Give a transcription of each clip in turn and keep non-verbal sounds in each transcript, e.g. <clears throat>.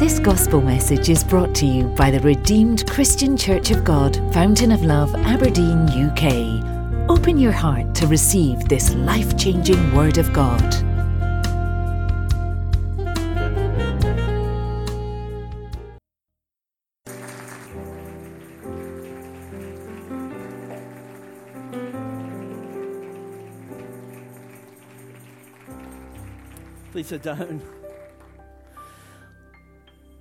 This gospel message is brought to you by the Redeemed Christian Church of God, Fountain of Love, Aberdeen, UK. Open your heart to receive this life changing Word of God. Please sit down.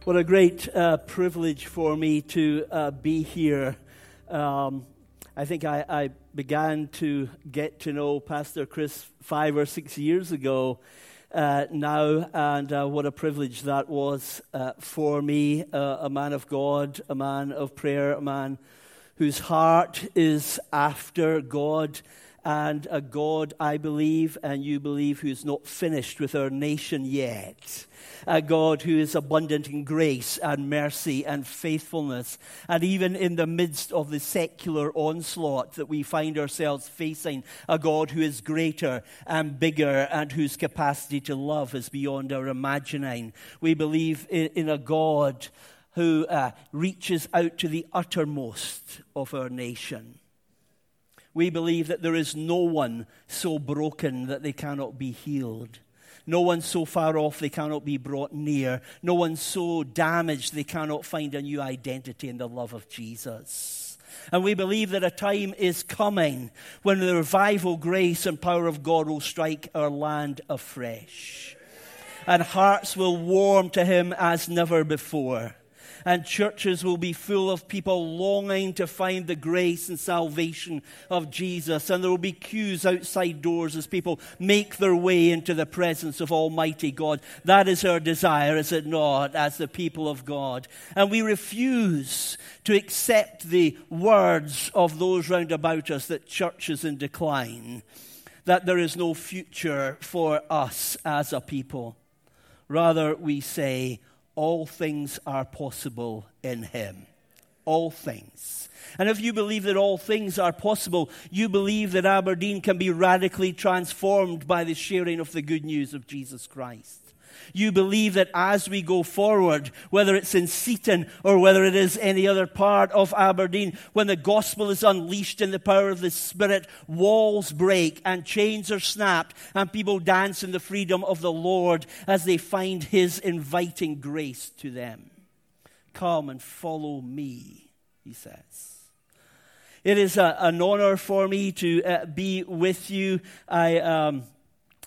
What a great uh, privilege for me to uh, be here. Um, I think I, I, began to get to know Pastor Chris five or six years ago uh, now, and uh, what a privilege that was uh, for me. Uh, a man of God, a man of prayer, a man whose heart is after God and a God, I believe, and you believe, who's not finished with our nation yet. A God who is abundant in grace and mercy and faithfulness. And even in the midst of the secular onslaught that we find ourselves facing, a God who is greater and bigger and whose capacity to love is beyond our imagining. We believe in, a God who uh, reaches out to the uttermost of our nation. We believe that there is no one so broken that they cannot be healed. No one so far off they cannot be brought near. No one so damaged they cannot find a new identity in the love of Jesus. And we believe that a time is coming when the revival, grace, and power of God will strike our land afresh. And hearts will warm to Him as never before and churches will be full of people longing to find the grace and salvation of Jesus. And there will be queues outside doors as people make their way into the presence of Almighty God. That is our desire, is it not, as the people of God? And we refuse to accept the words of those round about us that church is in decline, that there is no future for us as a people. Rather, we say, all things are possible in him. All things. And if you believe that all things are possible, you believe that Aberdeen can be radically transformed by the sharing of the good news of Jesus Christ. You believe that as we go forward, whether it's in Seaton or whether it is any other part of Aberdeen, when the gospel is unleashed in the power of the Spirit, walls break and chains are snapped and people dance in the freedom of the Lord as they find His inviting grace to them. Come and follow me, he says. It is a, an honor for me to uh, be with you. I. Um,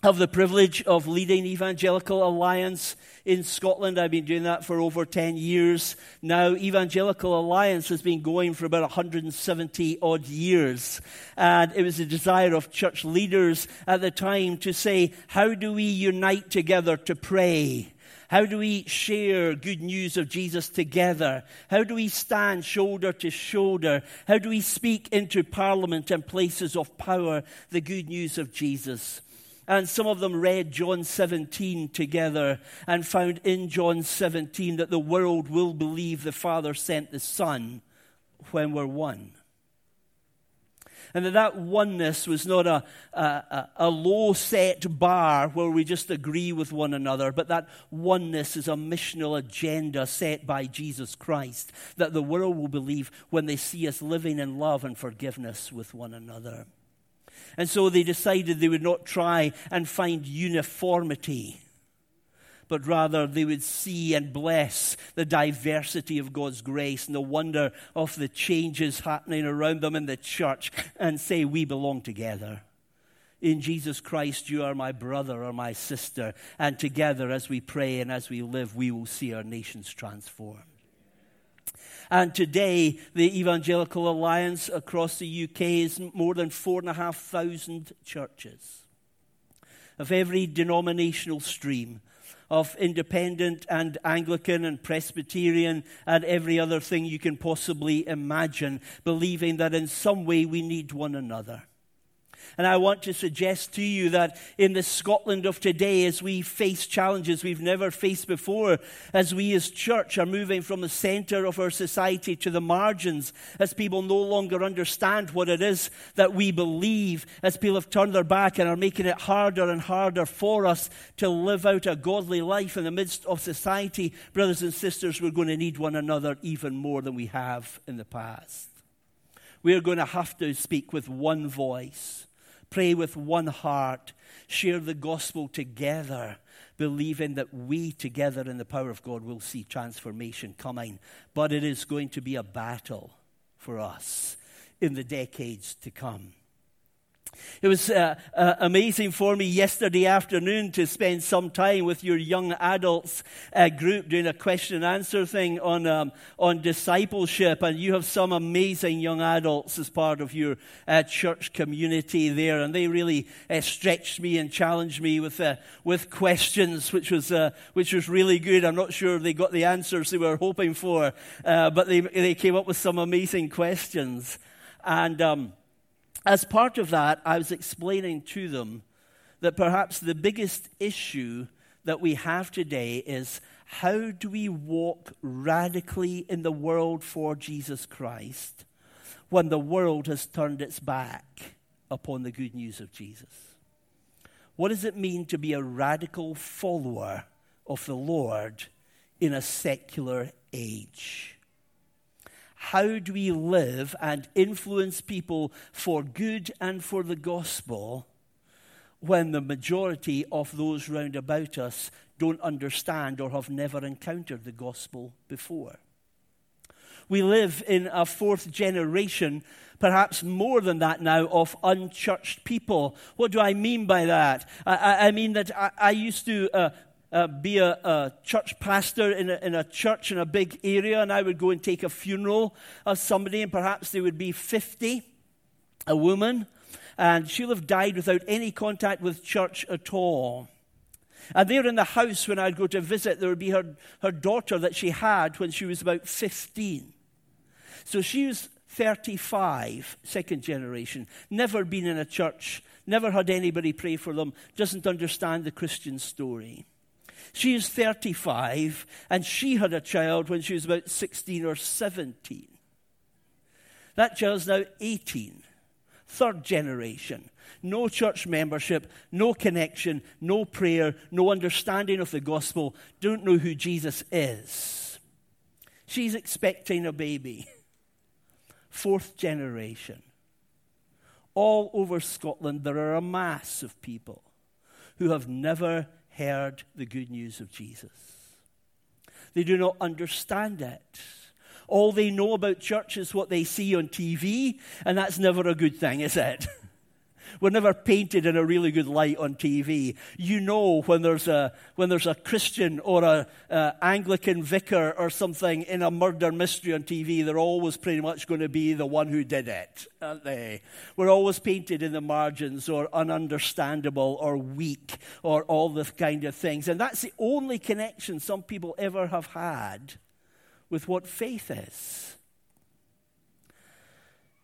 have the privilege of leading Evangelical Alliance in Scotland. I've been doing that for over 10 years now. Evangelical Alliance has been going for about 170 odd years. And it was a desire of church leaders at the time to say, how do we unite together to pray? How do we share good news of Jesus together? How do we stand shoulder to shoulder? How do we speak into parliament and places of power the good news of Jesus? And some of them read John 17 together and found in John 17 that the world will believe the Father sent the Son when we're one. And that that oneness was not a, a, a low set bar where we just agree with one another, but that oneness is a missional agenda set by Jesus Christ that the world will believe when they see us living in love and forgiveness with one another. And so they decided they would not try and find uniformity, but rather they would see and bless the diversity of God's grace and the wonder of the changes happening around them in the church and say, We belong together. In Jesus Christ, you are my brother or my sister. And together, as we pray and as we live, we will see our nations transformed. And today, the Evangelical Alliance across the UK is more than 4,500 churches of every denominational stream of independent and Anglican and Presbyterian and every other thing you can possibly imagine, believing that in some way we need one another. And I want to suggest to you that in the Scotland of today, as we face challenges we've never faced before, as we as church are moving from the center of our society to the margins, as people no longer understand what it is that we believe, as people have turned their back and are making it harder and harder for us to live out a godly life in the midst of society, brothers and sisters, we're going to need one another even more than we have in the past. We are going to have to speak with one voice pray with one heart, share the gospel together, believing that we together in the power of God will see transformation coming. But it is going to be a battle for us in the decades to come. It was uh, uh, amazing for me yesterday afternoon to spend some time with your young adults uh, group doing a question and answer thing on, um, on discipleship. And you have some amazing young adults as part of your uh, church community there. And they really uh, stretched me and challenged me with, uh, with questions, which was, which was really good. I'm not sure they got the answers they were hoping for, but they, they came up with some amazing questions. And. Um, as part of that, I was explaining to them that perhaps the biggest issue that we have today is how do we walk radically in the world for Jesus Christ when the world has turned its back upon the good news of Jesus? What does it mean to be a radical follower of the Lord in a secular age? How do we live and influence people for good and for the gospel when the majority of those round about us don't understand or have never encountered the gospel before? We live in a fourth generation, perhaps more than that now, of unchurched people. What do I mean by that? I, I mean that I, I used to uh, uh, be a, a, church pastor in a, in a church in a big area, and I would go and take a funeral of somebody, and perhaps they would be 50, a woman, and she'll have died without any contact with church at all. And there in the house, when I'd go to visit, there would be her, her daughter that she had when she was about 15. So she was 35, second generation, never been in a church, never had anybody pray for them, doesn't understand the Christian story. She is 35, and she had a child when she was about 16 or 17. That child's now 18, third generation. No church membership, no connection, no prayer, no understanding of the gospel, don't know who Jesus is. She's expecting a baby. Fourth generation. All over Scotland, there are a mass of people who have never heard the good news of Jesus. They do not understand it. All they know about church is what they see on TV, and that's never a good thing, is it? <laughs> We're never painted in a really good light on TV. You know when there's a, when there's a Christian or an Anglican vicar or something in a murder mystery on TV, they're always pretty much going to be the one who did it, aren't they? We're always painted in the margins or ununderstandable or weak or all the kind of things. And that's the only connection some people ever have had with what faith is.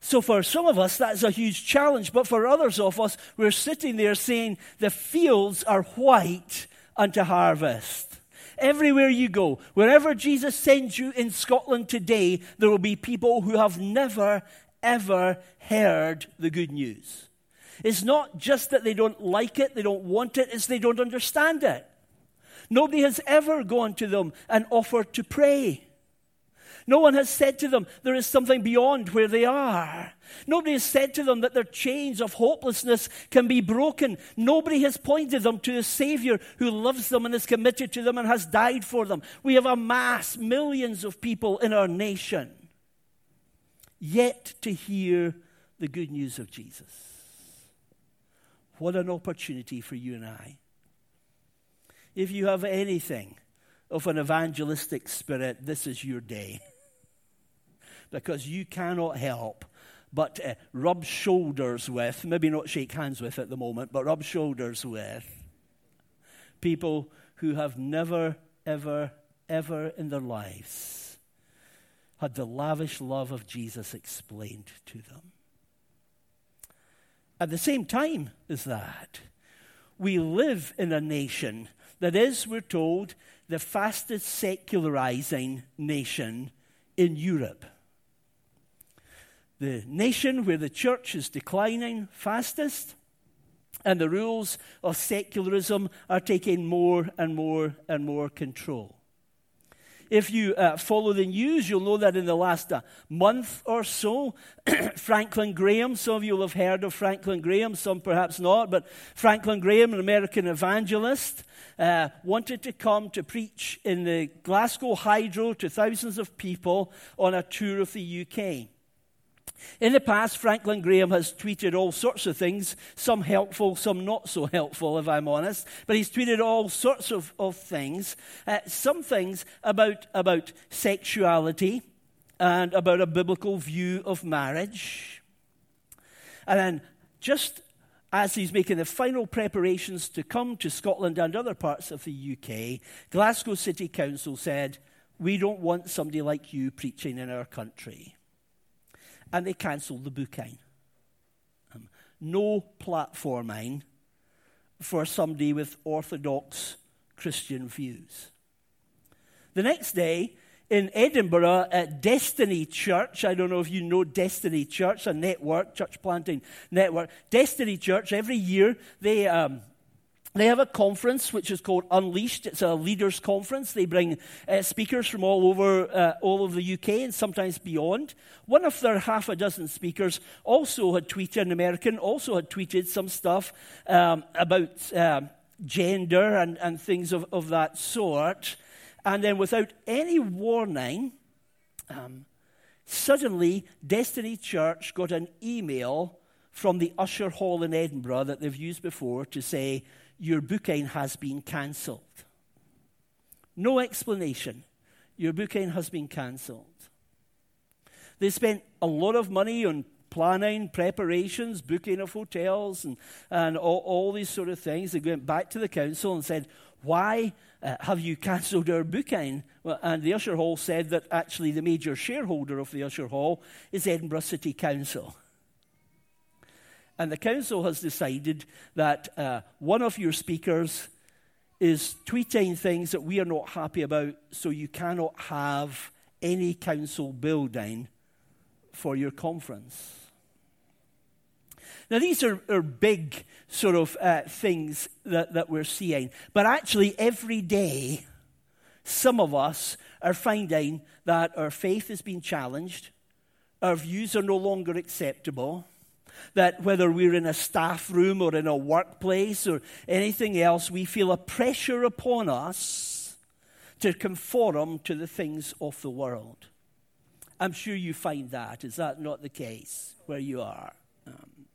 So, for some of us, that's a huge challenge. But for others of us, we're sitting there saying, The fields are white unto harvest. Everywhere you go, wherever Jesus sends you in Scotland today, there will be people who have never, ever heard the good news. It's not just that they don't like it, they don't want it, it's they don't understand it. Nobody has ever gone to them and offered to pray. No one has said to them there is something beyond where they are. Nobody has said to them that their chains of hopelessness can be broken. Nobody has pointed them to a Savior who loves them and is committed to them and has died for them. We have a mass, millions of people in our nation, yet to hear the good news of Jesus. What an opportunity for you and I. If you have anything of an evangelistic spirit, this is your day <laughs> because you cannot help but uh, rub shoulders with, maybe not shake hands with at the moment, but rub shoulders with people who have never, ever, ever in their lives had the lavish love of Jesus explained to them. at the same time as that, we live in a nation that is, we're told, the fastest secularizing nation in Europe. The nation where the church is declining fastest, and the rules of secularism are taking more and more and more control. If you uh, follow the news, you'll know that in the last uh, month or so, <clears throat> Franklin Graham, some of you will have heard of Franklin Graham, some perhaps not, but Franklin Graham, an American evangelist, uh, wanted to come to preach in the Glasgow Hydro to thousands of people on a tour of the UK. In the past, Franklin Graham has tweeted all sorts of things, some helpful, some not so helpful, if I'm honest. But he's tweeted all sorts of, of things. Uh, some things about, about sexuality and about a biblical view of marriage. And then, just as he's making the final preparations to come to Scotland and other parts of the UK, Glasgow City Council said, We don't want somebody like you preaching in our country and they cancelled the booking. Um, no platforming for somebody with orthodox Christian views. The next day, in Edinburgh at Destiny Church. I don't know if you know Destiny Church, a network, church planting network. Destiny Church, every year they um, they have a conference which is called Unleashed. It's a leaders' conference. They bring uh, speakers from all over uh, all of the UK and sometimes beyond. One of their half a dozen speakers also had tweeted, an American, also had tweeted some stuff um, about um, gender and, and things of, of that sort. And then, without any warning, um, suddenly Destiny Church got an email from the Usher Hall in Edinburgh that they've used before to say, your booking has been cancelled. No explanation. Your booking has been cancelled. They spent a lot of money on planning, preparations, booking of hotels, and, and all, all these sort of things. They went back to the council and said, Why uh, have you <laughs> cancelled our booking? Well, and the Usher Hall said that actually the major shareholder of the Usher Hall is Edinburgh City Council. <laughs> And the council has decided that uh, one of your speakers is tweeting things that we are not happy about, so you cannot have any council building for your conference. Now, these are, are big sort of uh, things that, that we're seeing. But actually, every day, some of us are finding that our faith is being challenged, our views are no longer acceptable that whether we're in a staff room or in a workplace or anything else, we feel a pressure upon us to conform to the things of the world. I'm sure you find that. Is that not the case where you are? Um,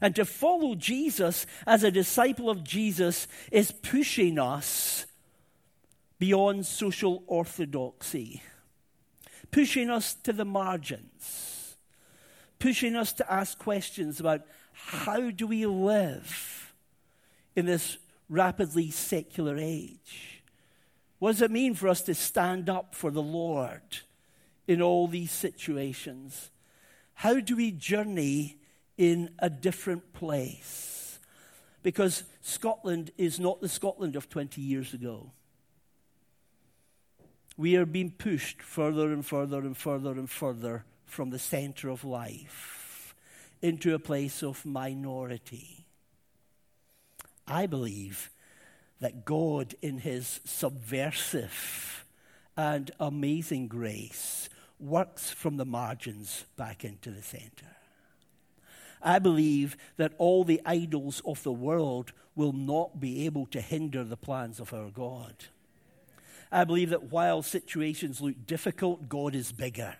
and to follow Jesus as a disciple of Jesus is pushing us beyond social orthodoxy, pushing us to the margins pushing us to ask questions about how do we live in this rapidly secular age? What does it mean for us to stand up for the Lord in all these situations? How do we journey in a different place? Because Scotland is not the Scotland of 20 years ago. We are being pushed further and further and further and further from the center of life into a place of minority. I believe that God, in his subversive and amazing grace, works from the margins back into the center. I believe that all the idols of the world will not be able to hinder the plans of our God. I believe that while situations look difficult, God is bigger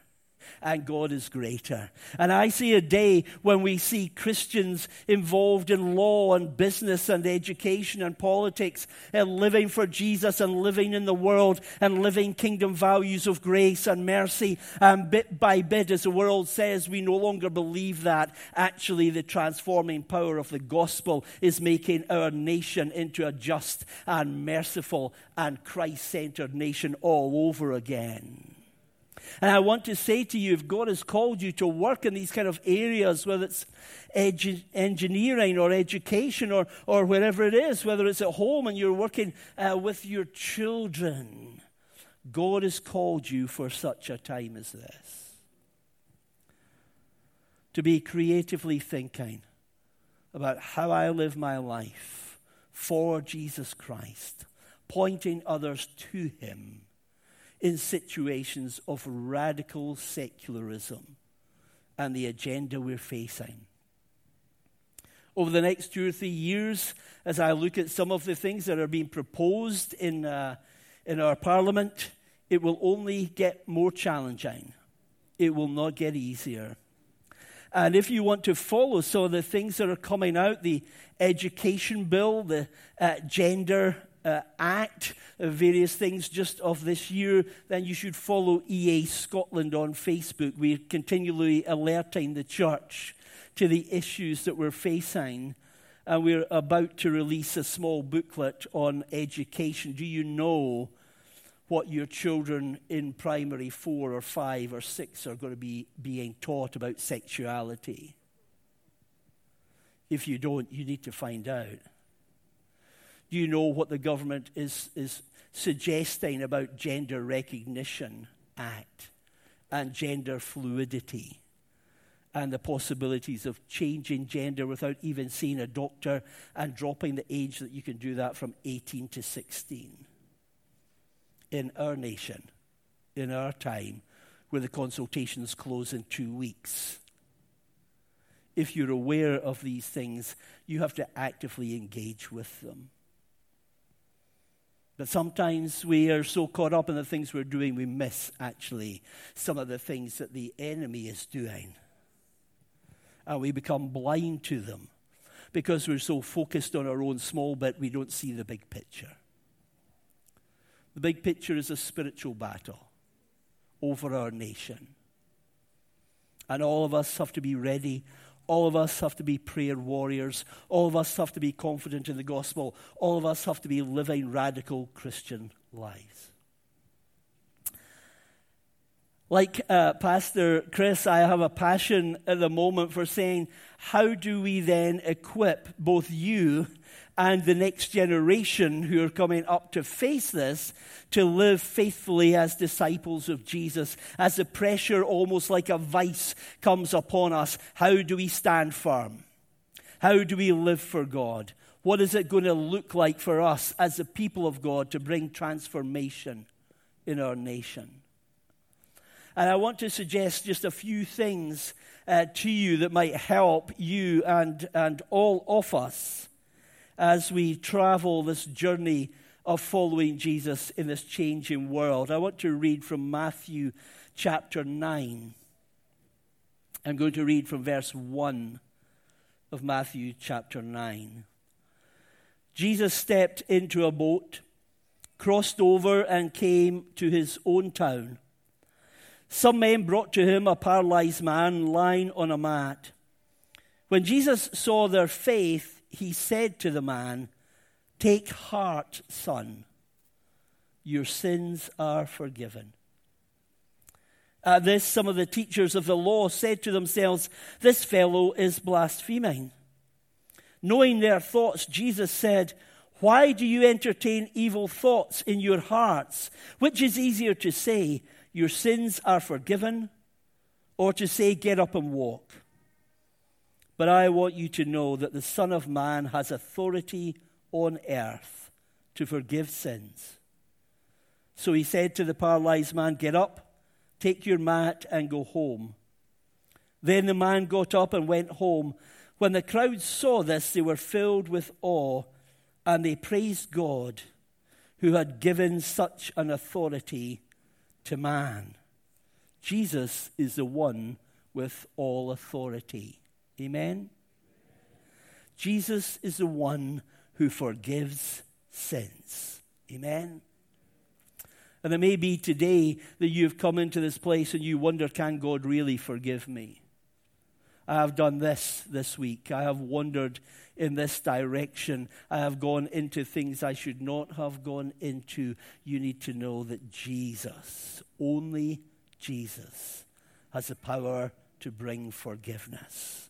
and God is greater. And I see a day when we see Christians involved in law and business and education and politics and living for Jesus and living in the world and living kingdom values of grace and mercy. And bit by bit, as the world says, we no longer believe that. Actually, the transforming power of the gospel is making our nation into a just and merciful and Christ centered nation all over again. And I want to say to you, if God has called you to work in these kind of areas, whether it's edu- engineering or education or, or wherever it is, whether it's at home and you're working uh, with your children, God has called you for such a time as this. To be creatively thinking about how I live my life for Jesus Christ, pointing others to Him in situations of radical secularism and the agenda we're facing. Over the next two or three years, as I look at some of the things that are being proposed in, uh, in our parliament, it will only get more challenging. It will not get easier. And if you want to follow some of the things that are coming out, the education bill, the uh, gender uh, act, uh, various things just of this year, then you should follow EA Scotland on Facebook. We're continually alerting the church to the issues that we're facing. And we're about to release a small booklet on education. Do you know what your children in primary four or five or six are going to be being taught about sexuality? If you don't, you need to find out. Do you know what the government is, is suggesting about Gender Recognition Act and gender fluidity? and the possibilities of changing gender without even seeing a doctor and dropping the age that you can do that from 18 to 16 in our nation, in our time, where the consultations close in two weeks. If you're aware of these things, you have to actively engage with them. But sometimes we are so caught up in the things we're doing, we miss actually some of the things that the enemy is doing. And we become blind to them because we're so focused on our own small bit, we don't see the big picture. The big picture is a spiritual battle over our nation. And all of us have to be ready. All of us have to be prayer warriors. All of us have to be confident in the gospel. All of us have to be living radical Christian lives. Like uh, Pastor Chris, I have a passion at the moment for saying, how do we then equip both you and the next generation who are coming up to face this to live faithfully as disciples of Jesus. As the pressure, almost like a vice, comes upon us, how do we stand firm? How do we live for God? What is it going to look like for us as the people of God to bring transformation in our nation? And I want to suggest just a few things uh, to you that might help you and, and all of us as we travel this journey of following Jesus in this changing world. I want to read from Matthew chapter 9. I'm going to read from verse 1 of Matthew chapter 9. Jesus stepped into a boat, crossed over, and came to his own town. Some men brought to him a paralyzed man lying on a mat. When Jesus saw their faith, he said to the man, Take heart, son, your sins are forgiven. At this, some of the teachers of the law said to themselves, This fellow is blaspheming. Knowing their thoughts, Jesus said, Why do you entertain evil thoughts in your hearts? Which is easier to say, Your sins are forgiven, or to say, Get up and walk? But I want you to know that the Son of Man has authority on earth to forgive sins. So he said to the paralyzed man, Get up, take your mat, and go home. Then the man got up and went home. When the crowd saw this, they were filled with awe, and they praised God who had given such an authority to man. Jesus is the one with all authority. Amen? Jesus is the one who forgives sins. Amen? And it may be today that you've come into this place and you wonder, can God really forgive me? I have done this this week. I have wandered in this direction. I have gone into things I should not have gone into. You need to know that Jesus, only Jesus has the power to bring forgiveness.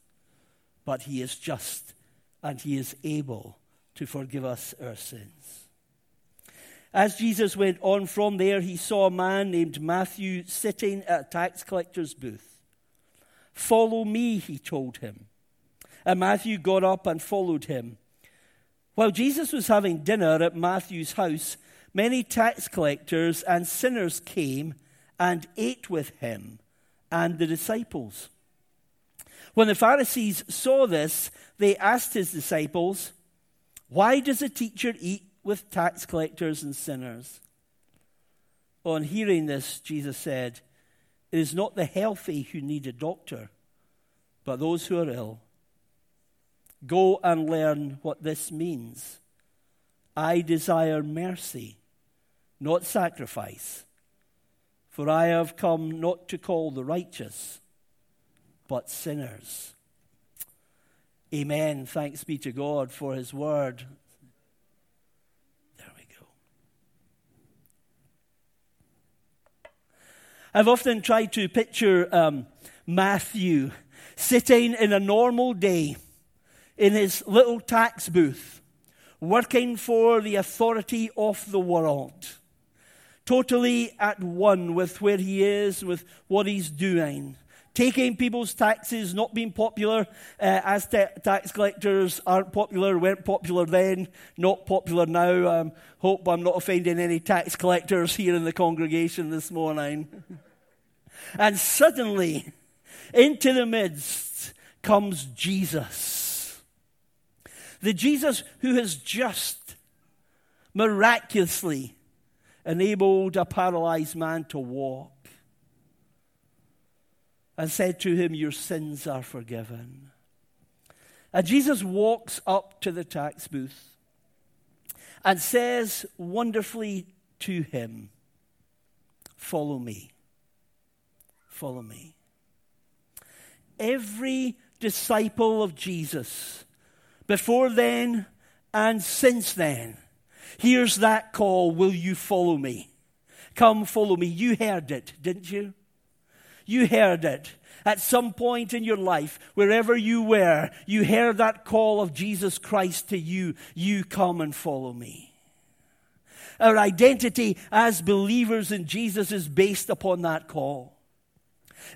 But he is just and he is able to forgive us our sins. As Jesus went on from there, he saw a man named Matthew sitting at a tax collector's booth. Follow me, he told him. And Matthew got up and followed him. While Jesus was having dinner at Matthew's house, many tax collectors and sinners came and ate with him and the disciples. When the Pharisees saw this, they asked his disciples, Why does a teacher eat with tax collectors and sinners? On hearing this, Jesus said, It is not the healthy who need a doctor, but those who are ill. Go and learn what this means. I desire mercy, not sacrifice, for I have come not to call the righteous, but sinners. Amen. Thanks be to God for his word. There we go. I've often tried to picture um, Matthew sitting in a normal day in his little tax booth, working for the authority of the world, totally at one with where he is, with what he's doing taking people's taxes, not being popular uh, as tax collectors aren't popular, weren't popular then, not popular now. Um, hope I'm not offending any tax collectors here in the congregation this morning. <laughs> and suddenly, into the midst comes Jesus. The Jesus who has just miraculously enabled a paralyzed man to walk and said to him, Your sins are forgiven. And Jesus walks up to the tax booth and says wonderfully to him, Follow me. Follow me. Every disciple of Jesus, before then and since then, hears that call Will you follow me? Come follow me. You heard it, didn't you? You heard it. At some point in your life, wherever you were, you heard that call of Jesus Christ to you. You come and follow me. Our identity as believers in Jesus is based upon that call.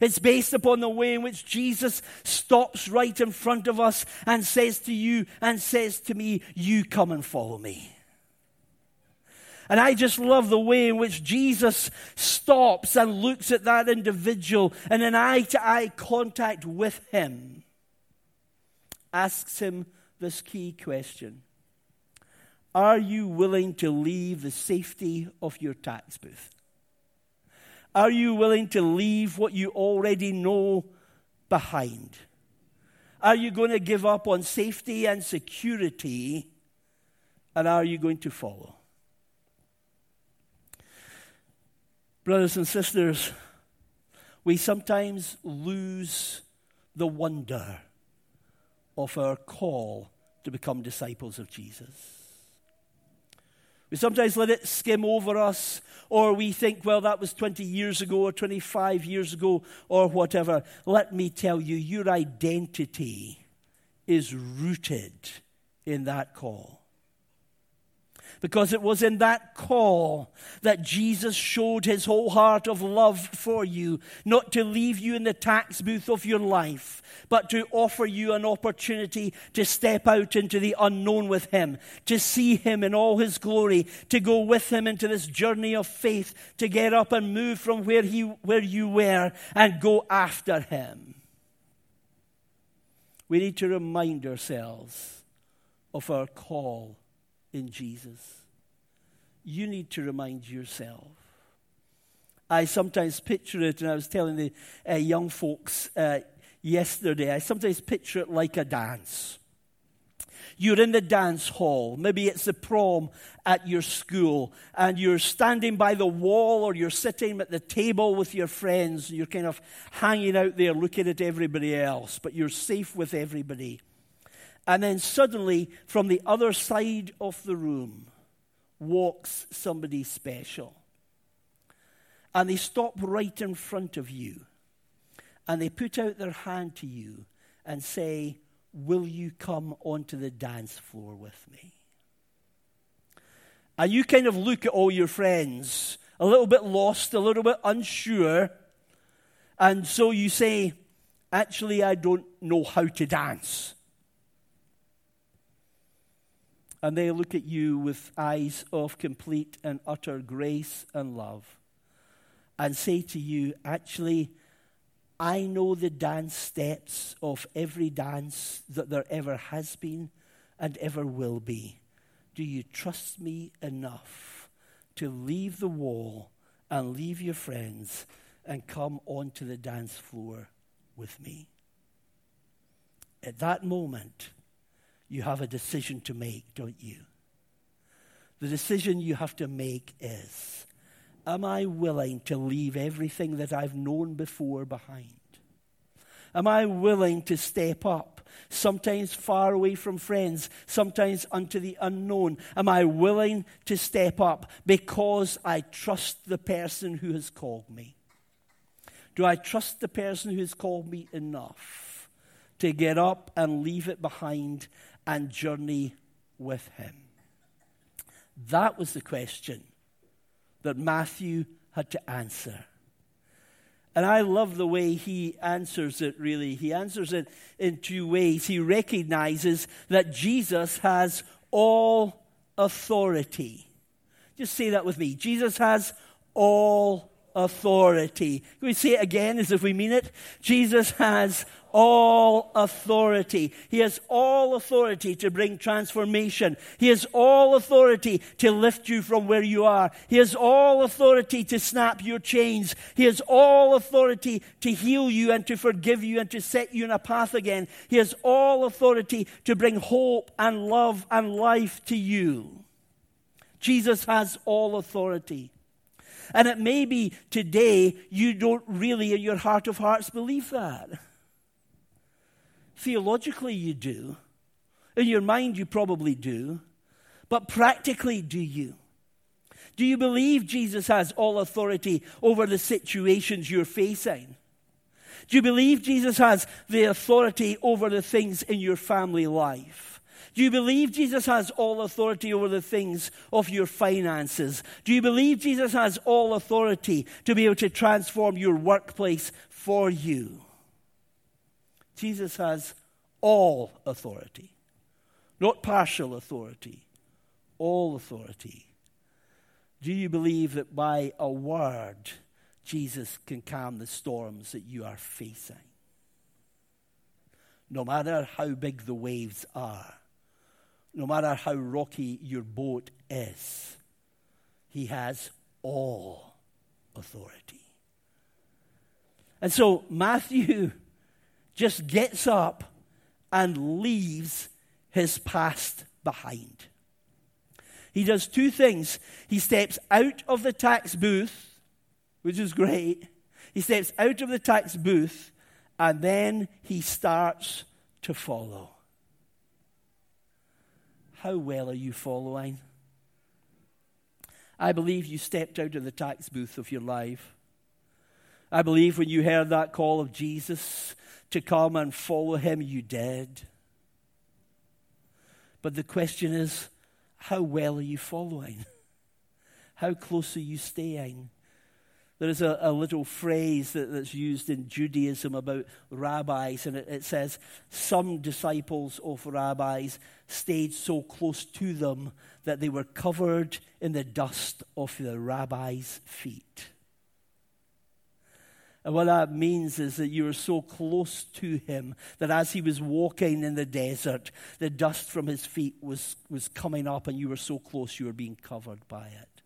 It's based upon the way in which Jesus stops right in front of us and says to you and says to me, You come and follow me. And I just love the way in which Jesus stops and looks at that individual and in eye to eye contact with him asks him this key question Are you willing to leave the safety of your tax booth? Are you willing to leave what you already know behind? Are you going to give up on safety and security? And are you going to follow? Brothers and sisters, we sometimes lose the wonder of our call to become disciples of Jesus. We sometimes let it skim over us, or we think, well, that was 20 years ago, or 25 years ago, or whatever. Let me tell you, your identity is rooted in that call because it was in that call that Jesus showed his whole heart of love for you, not to leave you in the tax booth of your life, but to offer you an opportunity to step out into the unknown with him, to see him in all his glory, to go with him into this journey of faith, to get up and move from where, he, where you were and go after him. We need to remind ourselves of our call in Jesus. You need to remind yourself. I sometimes picture it, and I was telling the uh, young folks uh, yesterday, I sometimes picture it like a dance. You're in the dance hall. Maybe it's the prom at your school, and you're standing by the wall or you're sitting at the table with your friends. And you're kind of hanging out there looking at everybody else, but you're safe with everybody. And then suddenly, from the other side of the room, walks somebody special. and they stop right in front of you and they put out their hand to you and say, Will you come onto the dance floor with me? And you kind of look at all your friends, a little bit lost, a little bit unsure. And so you say, Actually, I don't know how to dance. And they look at you with eyes of complete and utter grace and love and say to you, Actually, I know the dance steps of every dance that there ever has been and ever will be. Do you trust me enough to leave the wall and leave your friends and come onto the dance floor with me? At that moment, you have a decision to make, don't you? The decision you have to make is Am I willing to leave everything that I've known before behind? Am I willing to step up, sometimes far away from friends, sometimes unto the unknown? Am I willing to step up because I trust the person who has called me? Do I trust the person who has called me enough to get up and leave it behind and journey with him? That was the question that Matthew had to answer. And I love the way he answers it, really. He answers it in two ways. He recognizes that Jesus has all authority. Just say that with me. Jesus has all authority. Can we say it again as if we mean it? Jesus has all authority. He has all authority to bring transformation. He has all authority to lift you from where you are. He has all authority to snap your chains. He has all authority to heal you and to forgive you and to set you in a path again. He has all authority to bring hope and love and life to you. Jesus has all authority. And it may be today you don't really, in your heart of hearts, believe that. Theologically, you do. In your mind, you probably do. But practically, do you? Do you believe Jesus has all authority over the situations you're facing? Do you believe Jesus has the authority over the things in your family life? Do you believe Jesus has all authority over the things of your finances? Do you believe Jesus has all authority to be able to transform your workplace for you? Jesus has all authority, not partial authority, all authority. Do you believe that by a word, Jesus can calm the storms that you are facing? No matter how big the waves are, no matter how rocky your boat is, he has all authority. And so Matthew <laughs> just gets up and leaves his past behind. He does two things. He steps out of the tax booth, which is great. He steps out of the tax booth, and then he starts to follow. How well are you following? I believe you stepped out of the tax booth of your life. I believe when you heard that call of Jesus to come and follow him, you did. But the question is, how well are you following? <laughs> How close are you staying? There is a, a little phrase that, that's used in Judaism about rabbis, and it, it says, Some disciples of rabbis stayed so close to them that they were covered in the dust of the rabbi's feet. And what that means is that you were so close to him that as he was walking in the desert, the dust from his feet was, was coming up, and you were so close you were being covered by it.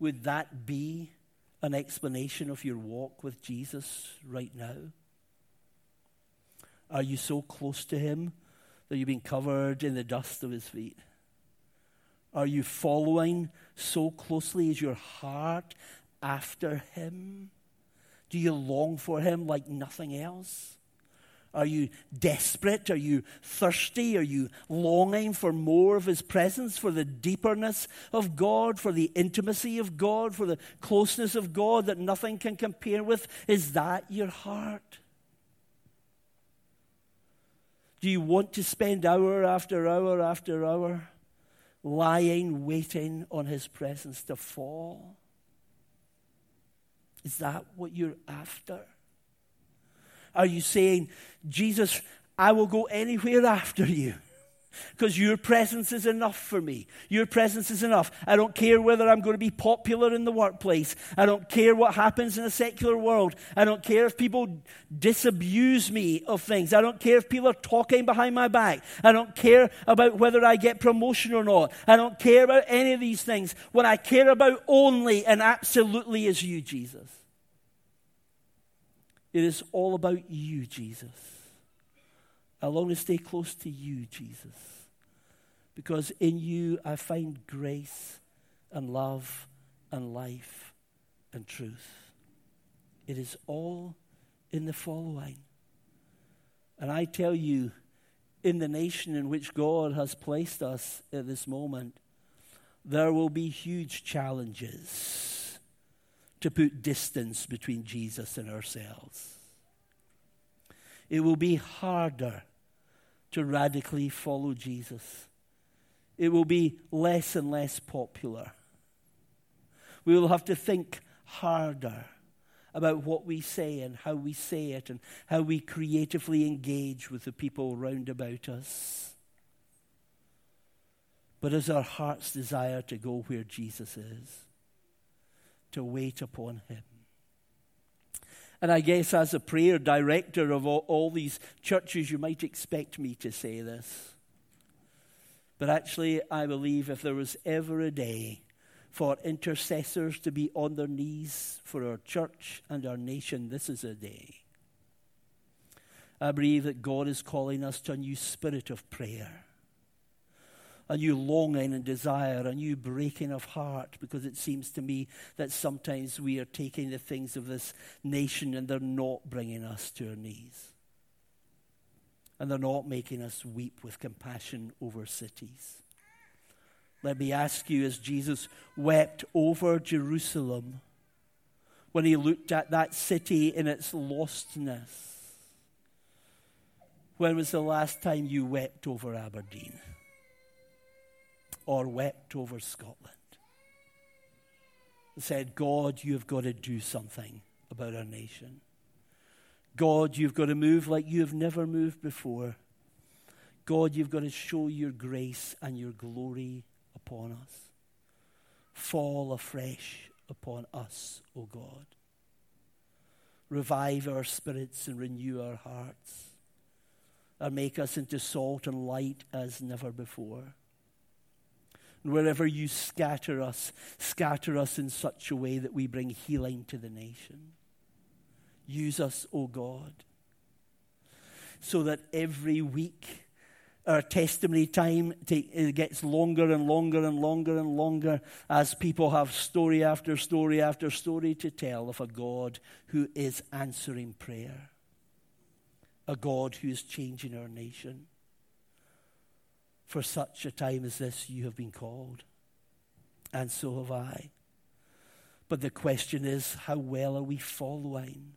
Would that be an explanation of your walk with Jesus right now? Are you so close to him that you being covered in the dust of his feet? Are you following so closely? Is your heart after him? Do you long for him like nothing else? Are you desperate? Are you thirsty? Are you longing for more of His presence, for the deeperness of God, for the intimacy of God, for the closeness of God that nothing can compare with? Is that your heart? Do you want to spend hour after hour after hour lying, waiting on His presence to fall? Is that what you're after? Are you saying, Jesus, I will go anywhere after you? Because your presence is enough for me. Your presence is enough. I don't care whether I'm going to be popular in the workplace. I don't care what happens in the secular world. I don't care if people disabuse me of things. I don't care if people are talking behind my back. I don't care about whether I get promotion or not. I don't care about any of these things. What I care about only and absolutely is you, Jesus. It is all about you, Jesus. I long to stay close to you, Jesus, because in you I find grace and love and life and truth. It is all in the following. And I tell you, in the nation in which God has placed us at this moment, there will be huge challenges to put distance between Jesus and ourselves. It will be harder to radically follow Jesus. It will be less and less popular. We will have to think harder about what we say and how we say it and how we creatively engage with the people round about us. But is our heart's desire to go where Jesus is? to wait upon Him. And I guess as a prayer director of all, all, these churches, you might expect me to say this. But actually, I believe if there was ever a day for intercessors to be on their knees for our church and our nation, this is a day. I believe that God is calling us to a new spirit of prayer a new longing and desire, a new breaking of heart, because it seems to me that sometimes we are taking the things of this nation and they're not bringing us to our knees. And they're not making us weep with compassion over cities. Let me ask you, as Jesus wept over Jerusalem, when he looked at that city in its lostness, when was the last time you wept over Aberdeen? Or wept over Scotland and said, God, you've got to do something about our nation. God, you've got to move like you have never moved before. God, you've got to show your grace and your glory upon us. Fall afresh upon us, O God. Revive our spirits and renew our hearts. And make us into salt and light as never before. And wherever you scatter us, scatter us in such a way that we bring healing to the nation. Use us, O God, so that every week our testimony time uh, gets longer and longer and longer and longer as people have story after story after story to tell of a God who is answering prayer, a God who is changing our nation. For such a time as this, you have been called, and so have I. But the question is, how well are we following?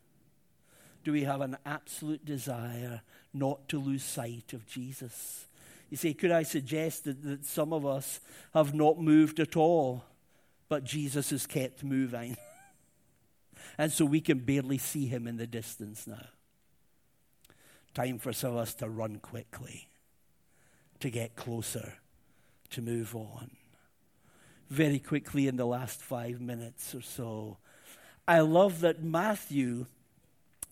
Do we have an absolute desire not to lose sight of Jesus? You see, could I suggest that, that some of us have not moved at all, but Jesus has kept moving? <laughs> and so we can barely see him in the distance now. Time for some of us to run quickly to get closer, to move on. Very quickly, in the last five minutes or so, I love that Matthew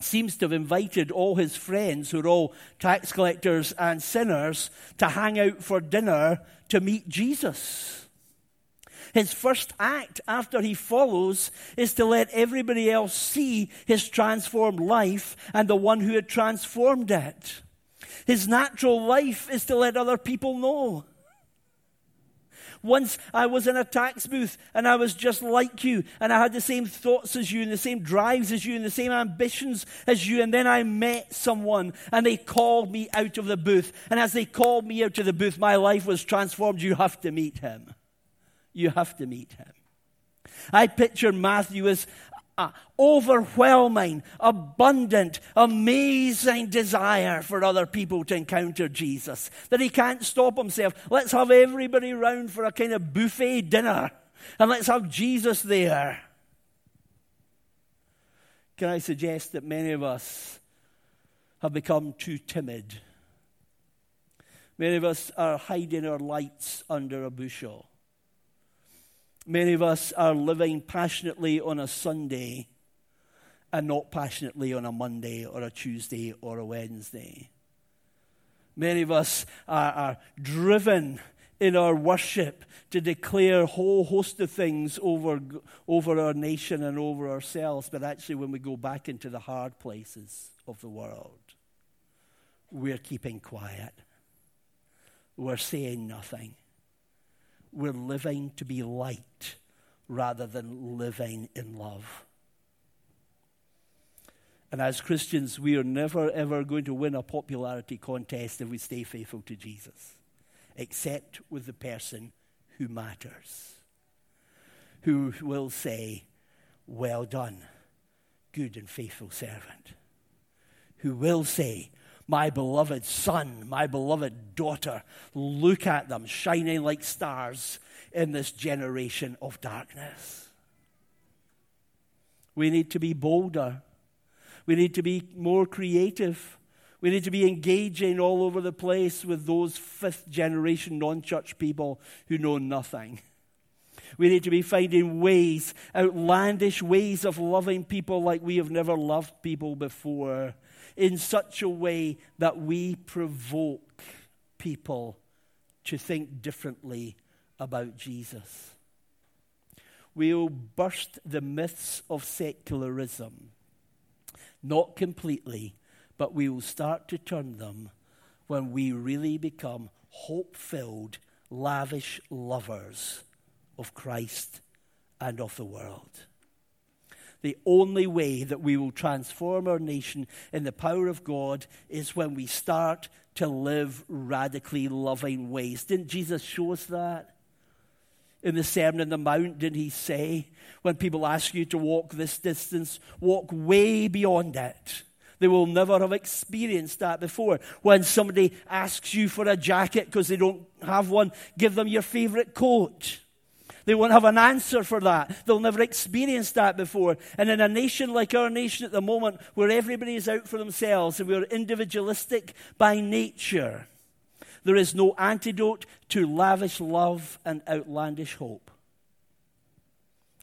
seems to have invited all his friends, who are all tax collectors and sinners, to hang out for dinner to meet Jesus. His first act after he follows is to let everybody else see his transformed life and the one who had transformed it. His natural life is to let other people know. Once I was in a tax booth and I was just like you and I had the same thoughts as you and the same drives as you and the same ambitions as you. And then I met someone and they called me out of the booth. And as they called me out of the booth, my life was transformed. You have to meet him. You have to meet him. I picture Matthew as uh, overwhelming, abundant, amazing desire for other people to encounter Jesus. That he can't stop himself. Let's have everybody round for a kind of buffet dinner and let's have Jesus there. Can I suggest that many of us have become too timid? Many of us are hiding our lights under a bushel. Many of us are living passionately on a Sunday and not passionately on a Monday or a Tuesday or a Wednesday. Many of us are, are driven in our worship to declare a whole host of things over, over our nation and over ourselves, but actually, when we go back into the hard places of the world, we're keeping quiet. We're saying nothing we're living to be light rather than living in love. And as Christians, we are never ever going to win a popularity contest if we stay faithful to Jesus, except with the person who matters, who will say, Well done, good and faithful servant, who will say, my beloved son, my beloved daughter. Look at them shining like stars in this generation of darkness. We need to be bolder. We need to be more creative. We need to be engaging all over the place with those fifth generation non church people who know nothing. We need to be finding ways, outlandish ways of loving people like we have never loved people before in such a way that we provoke people to think differently about Jesus. We'll burst the myths of secularism, not completely, but we will start to turn them when we really become hope filled, lavish lovers of Christ and of the world the only way that we will transform our nation in the power of God is when we start to live radically loving ways. Didn't Jesus show us that? In the Sermon on the Mount, did he say, when people ask you to walk this distance, walk way beyond it? They will never have experienced that before. When somebody asks you for a jacket because they don't have one, give them your favorite coat. They won't have an answer for that. They'll never experience that before. And in a nation like our nation at the moment, where everybody is out for themselves and we're individualistic by nature, there is no antidote to lavish love and outlandish hope.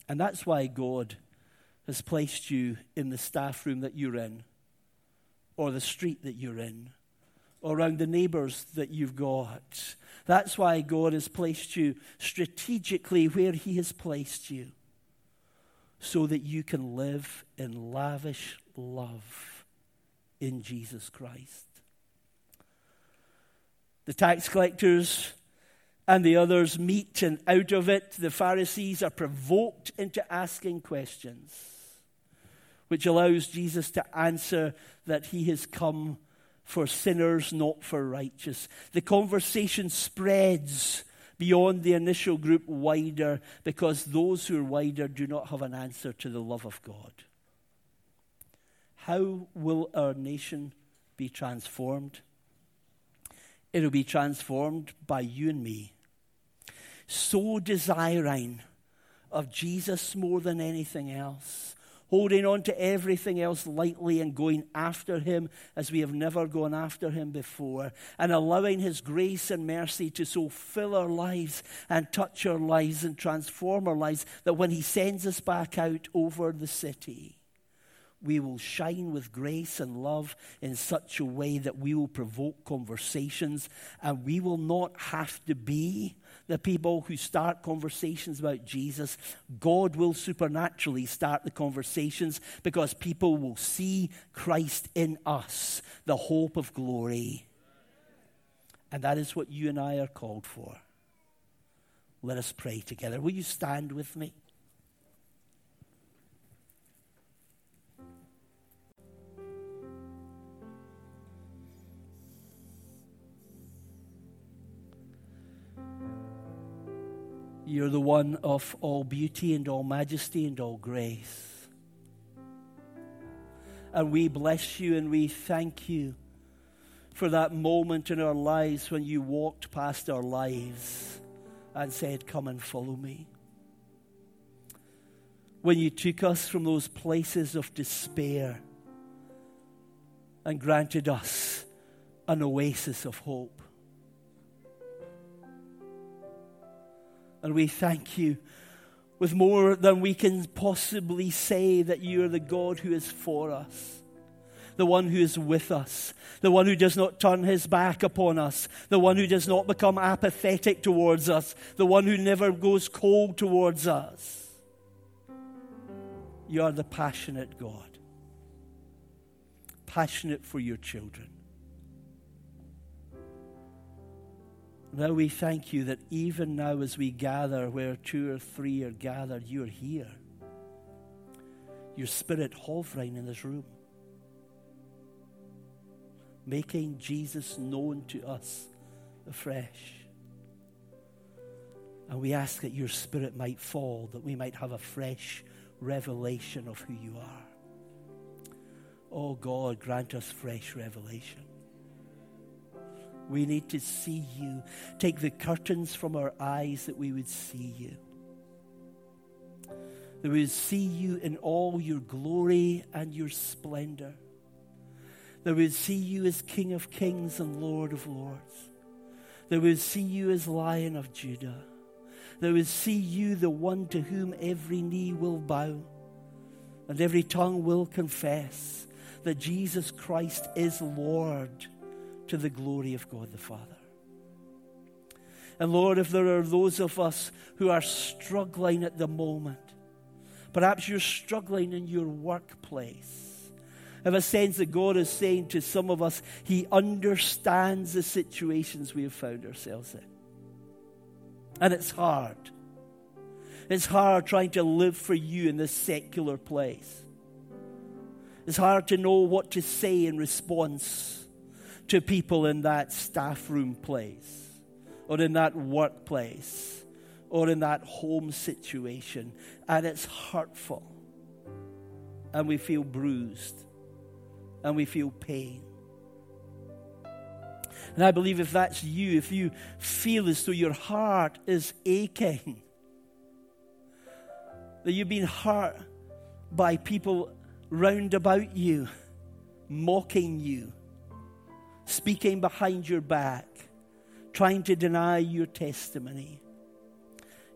And that's why God has placed you in the staff room that you're in, or the street that you're in, around the neighbors that you've got, that's why God has placed you strategically where He has placed you, so that you can live in lavish love in Jesus Christ. The tax collectors and the others meet, and out of it, the Pharisees are provoked into asking questions, which allows Jesus to answer that He has come for sinners, not for righteous. The conversation spreads beyond the initial group wider because those who are wider do not have an answer to the love of God. How will our nation be transformed? It will be transformed by you and me. So desiring of Jesus more than anything else holding on to everything else lightly and going after Him as we have never gone after Him before, and allowing His grace and mercy to so fill our lives and touch our lives and transform our lives that when He sends us back out over the city, we will shine with grace and love in such a way that we will provoke conversations and we will not have to be the people who start conversations about Jesus. God will supernaturally start the conversations because people will see Christ in us, the hope of glory. And that is what you and I are called for. Let us pray together. Will you stand with me? You're the one of all beauty and all majesty and all grace. And we bless you and we thank you for that moment in our lives when you walked past our lives and said, Come and follow me. When you took us from those places of despair and granted us an oasis of hope. And we thank you with more than we can possibly say that you are the God who is for us, the one who is with us, the one who does not turn his back upon us, the one who does not become apathetic towards us, the one who never goes cold towards us. You are the passionate God, passionate for your children. Now we thank you that even now, as we gather where two or three are gathered, you're here. Your spirit hovering in this room, making Jesus known to us afresh. And we ask that your spirit might fall, that we might have a fresh revelation of who you are. Oh God, grant us fresh revelation. We need to see you. Take the curtains from our eyes that we would see you. That we would see you in all your glory and your splendor. That we would see you as King of kings and Lord of lords. That we would see you as Lion of Judah. That we would see you, the one to whom every knee will bow and every tongue will confess that Jesus Christ is Lord to the glory of God the Father. And Lord, if there are those of us who are struggling at the moment, perhaps you're struggling in your workplace. I have a sense that God is saying to some of us, He understands the situations we have found ourselves in. And it's hard. It's hard trying to live for you in this secular place. It's hard to know what to say in response to people in that staff room place or in that workplace or in that home situation. And it's hurtful. And we feel bruised. And we feel pain. And I believe if that's you, if you feel as though your heart is aching, that you've been hurt by people round about you, mocking you, speaking behind your back, trying to deny your testimony.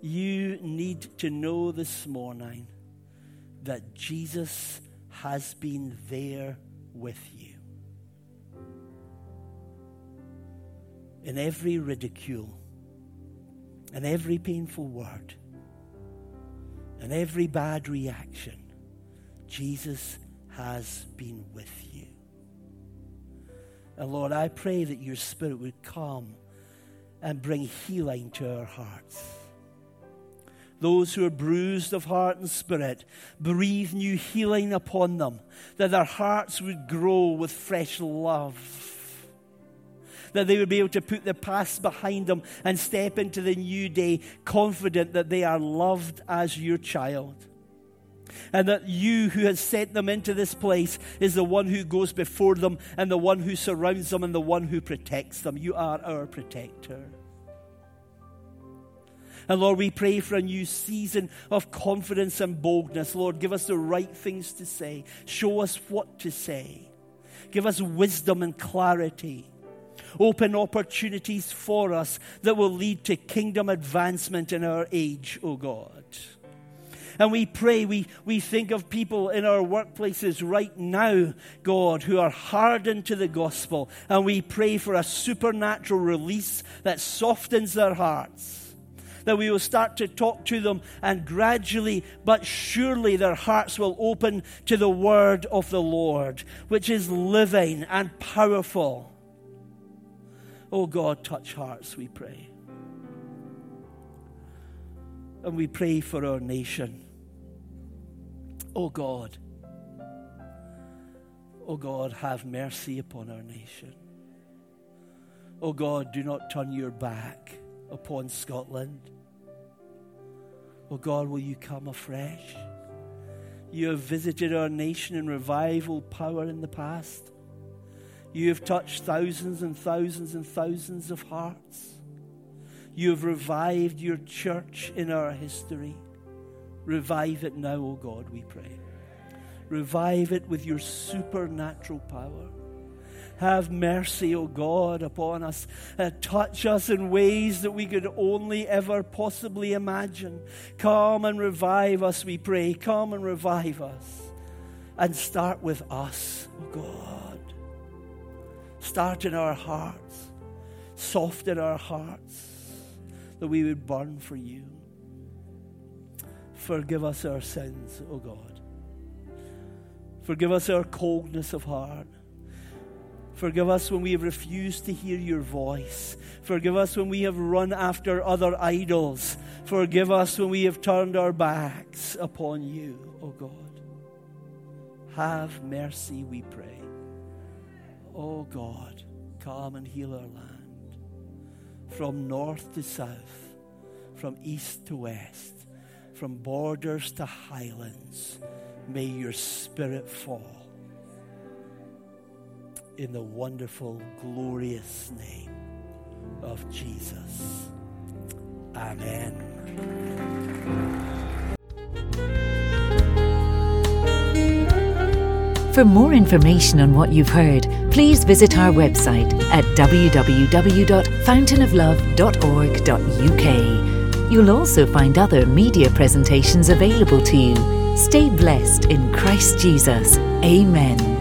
You need to know this morning that Jesus has been there with you. In every ridicule, in every painful word, in every bad reaction, Jesus has been with you. And Lord, I pray that your Spirit would come and bring healing to our hearts. Those who are bruised of heart and spirit, breathe new healing upon them, that their hearts would grow with fresh love that they would be able to put the past behind them and step into the new day confident that they are loved as your child and that you who has sent them into this place is the one who goes before them and the one who surrounds them and the one who protects them. You are our protector. And Lord, we pray for a new season of confidence and boldness. Lord, give us the right things to say. Show us what to say. Give us wisdom and clarity. Open opportunities for us that will lead to kingdom advancement in our age, O oh God. And we pray, we, we think of people in our workplaces right now, God, who are hardened to the gospel. And we pray for a supernatural release that softens their hearts that we will start to talk to them, and gradually but surely their hearts will open to the word of the Lord, which is living and powerful. Oh God, touch hearts, we pray. And we pray for our nation. Oh God, oh God, have mercy upon our nation. Oh God, do not turn your back upon Scotland. Oh God, will you come afresh? You have visited our nation in revival power in the past. You have touched thousands and thousands and thousands of hearts. You have revived your church in our history. Revive it now, O God, we pray. Revive it with your supernatural power. Have mercy, O God, upon us. Uh, touch us in ways that we could only ever possibly imagine. Come and revive us, we pray. Come and revive us. And start with us, O God. Start in our hearts, soften our hearts that we would burn for you. Forgive us our sins, O God. Forgive us our coldness of heart. Forgive us when we have refused to hear your voice. Forgive us when we have run after other idols. Forgive us when we have turned our backs upon you, O God. Have mercy, we pray. O God, come and heal our land from north to south, from east to west, from borders to highlands. May your spirit fall. In the wonderful, glorious name of Jesus. Amen. For more information on what you've heard, please visit our website at www.fountainoflove.org.uk. You'll also find other media presentations available to you. Stay blessed in Christ Jesus. Amen.